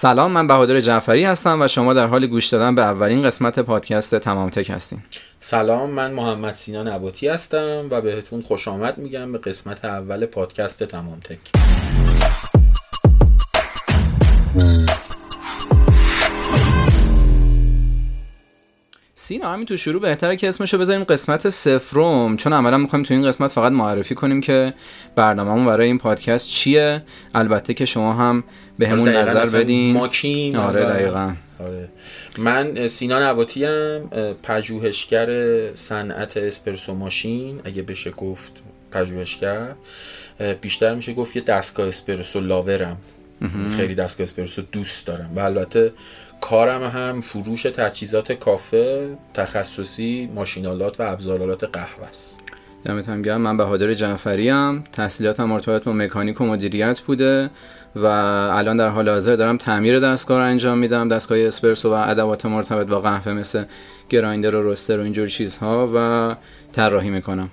سلام من بهادر جعفری هستم و شما در حال گوش دادن به اولین قسمت پادکست تمام تک هستین سلام من محمد سینا نباتی هستم و بهتون خوش آمد میگم به قسمت اول پادکست تمام تک سینا همین تو شروع بهتره که اسمشو بذاریم قسمت سفروم چون عملا می‌خوایم تو این قسمت فقط معرفی کنیم که برنامهمون برای این پادکست چیه. البته که شما هم به همون نظر بدین. ما کیم آره. دقیقا. آره. من سینا نباتی هم پژوهشگر صنعت اسپرسو ماشین. اگه بشه گفت پژوهشگر. بیشتر میشه گفت یه دستگاه اسپرسو لاورم. خیلی دستگاه اسپرسو دوست دارم. و البته کارم هم فروش تجهیزات کافه تخصصی ماشینالات و ابزارالات قهوه است. دمتم گرم. من بهادر جعفری ام تحصیلاتم مرتبط با مکانیک و مدیریت بوده و الان در حال حاضر دارم تعمیر دستگاه رو انجام میدم. دستگاه اسپرسو و ادوات مرتبط با قهوه مثل گرایندر و رستر و اینجور چیزها و طراحی می‌کنم.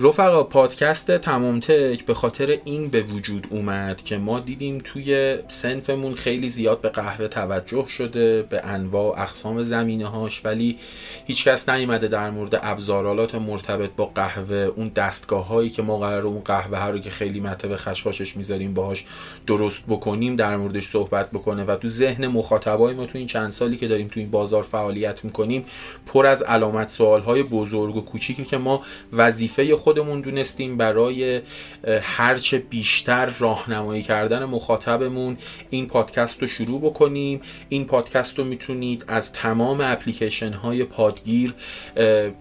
رفقا پادکست تمام تک به خاطر این به وجود اومد که ما دیدیم توی سنفمون خیلی زیاد به قهوه توجه شده به انواع اقسام زمینه هاش ولی هیچکس نیومده در مورد ابزارالات مرتبط با قهوه اون دستگاه هایی که ما قرار اون قهوه ها رو که خیلی مطب خشخاشش می‌ذاریم باهاش درست بکنیم در موردش صحبت بکنه و تو ذهن مخاطبای ما تو این چند سالی که داریم تو این بازار فعالیت می‌کنیم پر از علامت سوال های بزرگ و کوچیکی که ما وظیفه خودمون دونستیم برای هرچه بیشتر راهنمایی کردن مخاطبمون این پادکست رو شروع بکنیم. این پادکست رو می‌تونید از تمام اپلیکیشن های پادگیر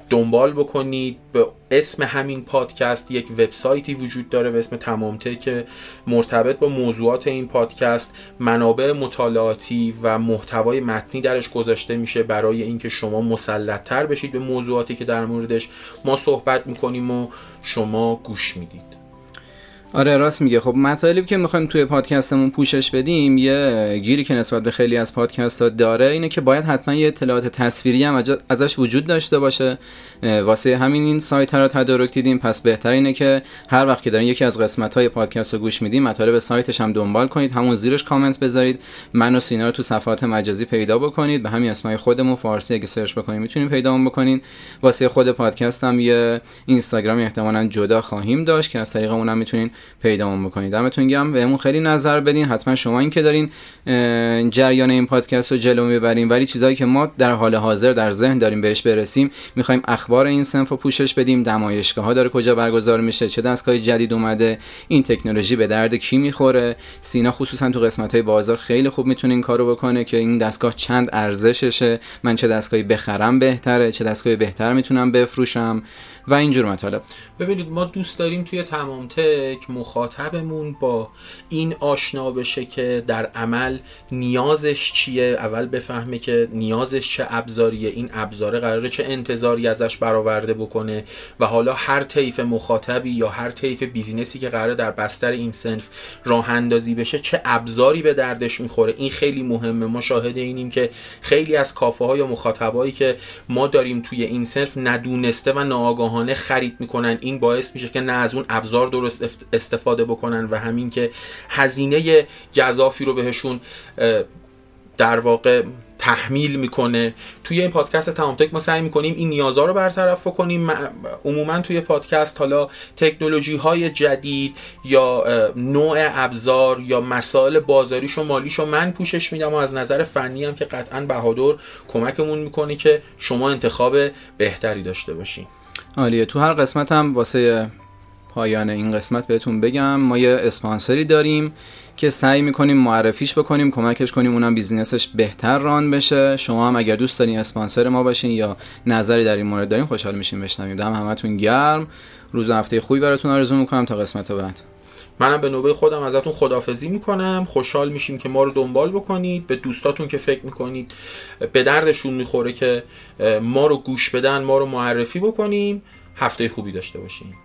دنبال بکنید. به اسم همین پادکست یک وبسایتی وجود داره به اسم تمامته که مرتبط با موضوعات این پادکست. منابع مطالعاتی و محتوای متنی درش گذاشته میشه برای اینکه شما مسلطتر بشید به موضوعاتی که در موردش ما صحبت می‌کنیم و شما گوش می‌دید. آره راست میگه. خب مطالبی که می‌خوایم توی پادکستمون پوشش بدیم یه گیری که نسبت به خیلی از پادکست ها داره اینه که باید حتما یه اطلاعات تصویری هم ازش وجود داشته باشه. واسه همین این سایت رو تدارک دیدیم. پس بهتر اینه که هر وقت که دارین یکی از قسمت های پادکست رو گوش میدیم مطالب سایتش هم دنبال کنید. همون زیرش کامنت بذارید. من و سینا رو تو صفحات مجازی پیدا بکنید. به همین اسمای خودمون فارسی اگه سرچ بکنید می‌تونید پیدا بکنین. واسه خود پادکست هم یه اینستاگرامی احتمالاً جدا خواهیم داشت که از طریق اونم می‌تونین پیدامون بکنید. دمتون گرم. بهمون خیلی نظر بدین. حتما شما این که دارین جریان این پادکست رو جلو می‌برین. ولی چیزایی که ما در حال حاضر در ذهن داریم بهش برسیم می‌خوایم اخبار این سنف رو پوشش بدیم. نمایشگاه ها داره کجا برگزار میشه؟ چه دستگاه جدید اومده؟ این تکنولوژی به درد کی می‌خوره؟ سینا خصوصا تو قسمت های بازار خیلی خوب می‌تونه این کارو بکنه که این دستگاه چند ارزششه. من چه دستگاهی بخرم بهتره چه دستگاهی بهتر می‌تونم بفروشم و اینجور مطالب. ببینید ما دوست داریم توی تمام تک مخاطبمون با این آشنا بشه که در عمل نیازش چیه؟ اول بفهمه که نیازش چه ابزاریه این ابزاره قراره چه انتظاری ازش برآورده بکنه و حالا هر طیف مخاطبی یا هر طیف بیزینسی که قراره در بستر این سنف راه اندازی بشه چه ابزاری به دردش می‌خوره؟ این خیلی مهمه. ما شاهد اینیم که خیلی از کافه ها یا مخاطبایی که ما داریم توی این سنف ندونسته و ناآگاهانه خرید می‌کنن. این باعث میشه که نه از اون ابزار درست استفاده بکنن و همین که هزینه گذافی رو بهشون در واقع تحمیل می‌کنه. توی این پادکست تمام تک ما سعی می‌کنیم این نیازها رو برطرف کنیم عموما توی پادکست حالا تکنولوژی های جدید یا نوع ابزار یا مسائل بازاریش و مالیش و من پوشش میدم و از نظر فنی هم که قطعا بهادر کمکمون می‌کنه که شما انتخاب بهتری داشته باشین. عالیه. تو هر قسمت هم واسه پایان این قسمت بهتون بگم ما یه اسپانسری داریم که سعی می‌کنیم معرفیش بکنیم کمکش کنیم اونم بیزینسش بهتر ران بشه. شما هم اگر دوست دارین اسپانسر ما باشین یا نظری در این مورد دارین خوشحال میشیم بشنویم. دم همتون گرم. روز هفته خوبی براتون آرزو می‌کنم. تا قسمت بعد. منم به نوبه خودم ازتون خدافزی می‌کنم. خوشحال میشیم که ما رو دنبال بکنید. به دوستاتون که فکر می‌کنید به دردشون می‌خوره که ما رو گوش بدن ما رو معرفی بکنیم. هفته خوبی داشته باشیم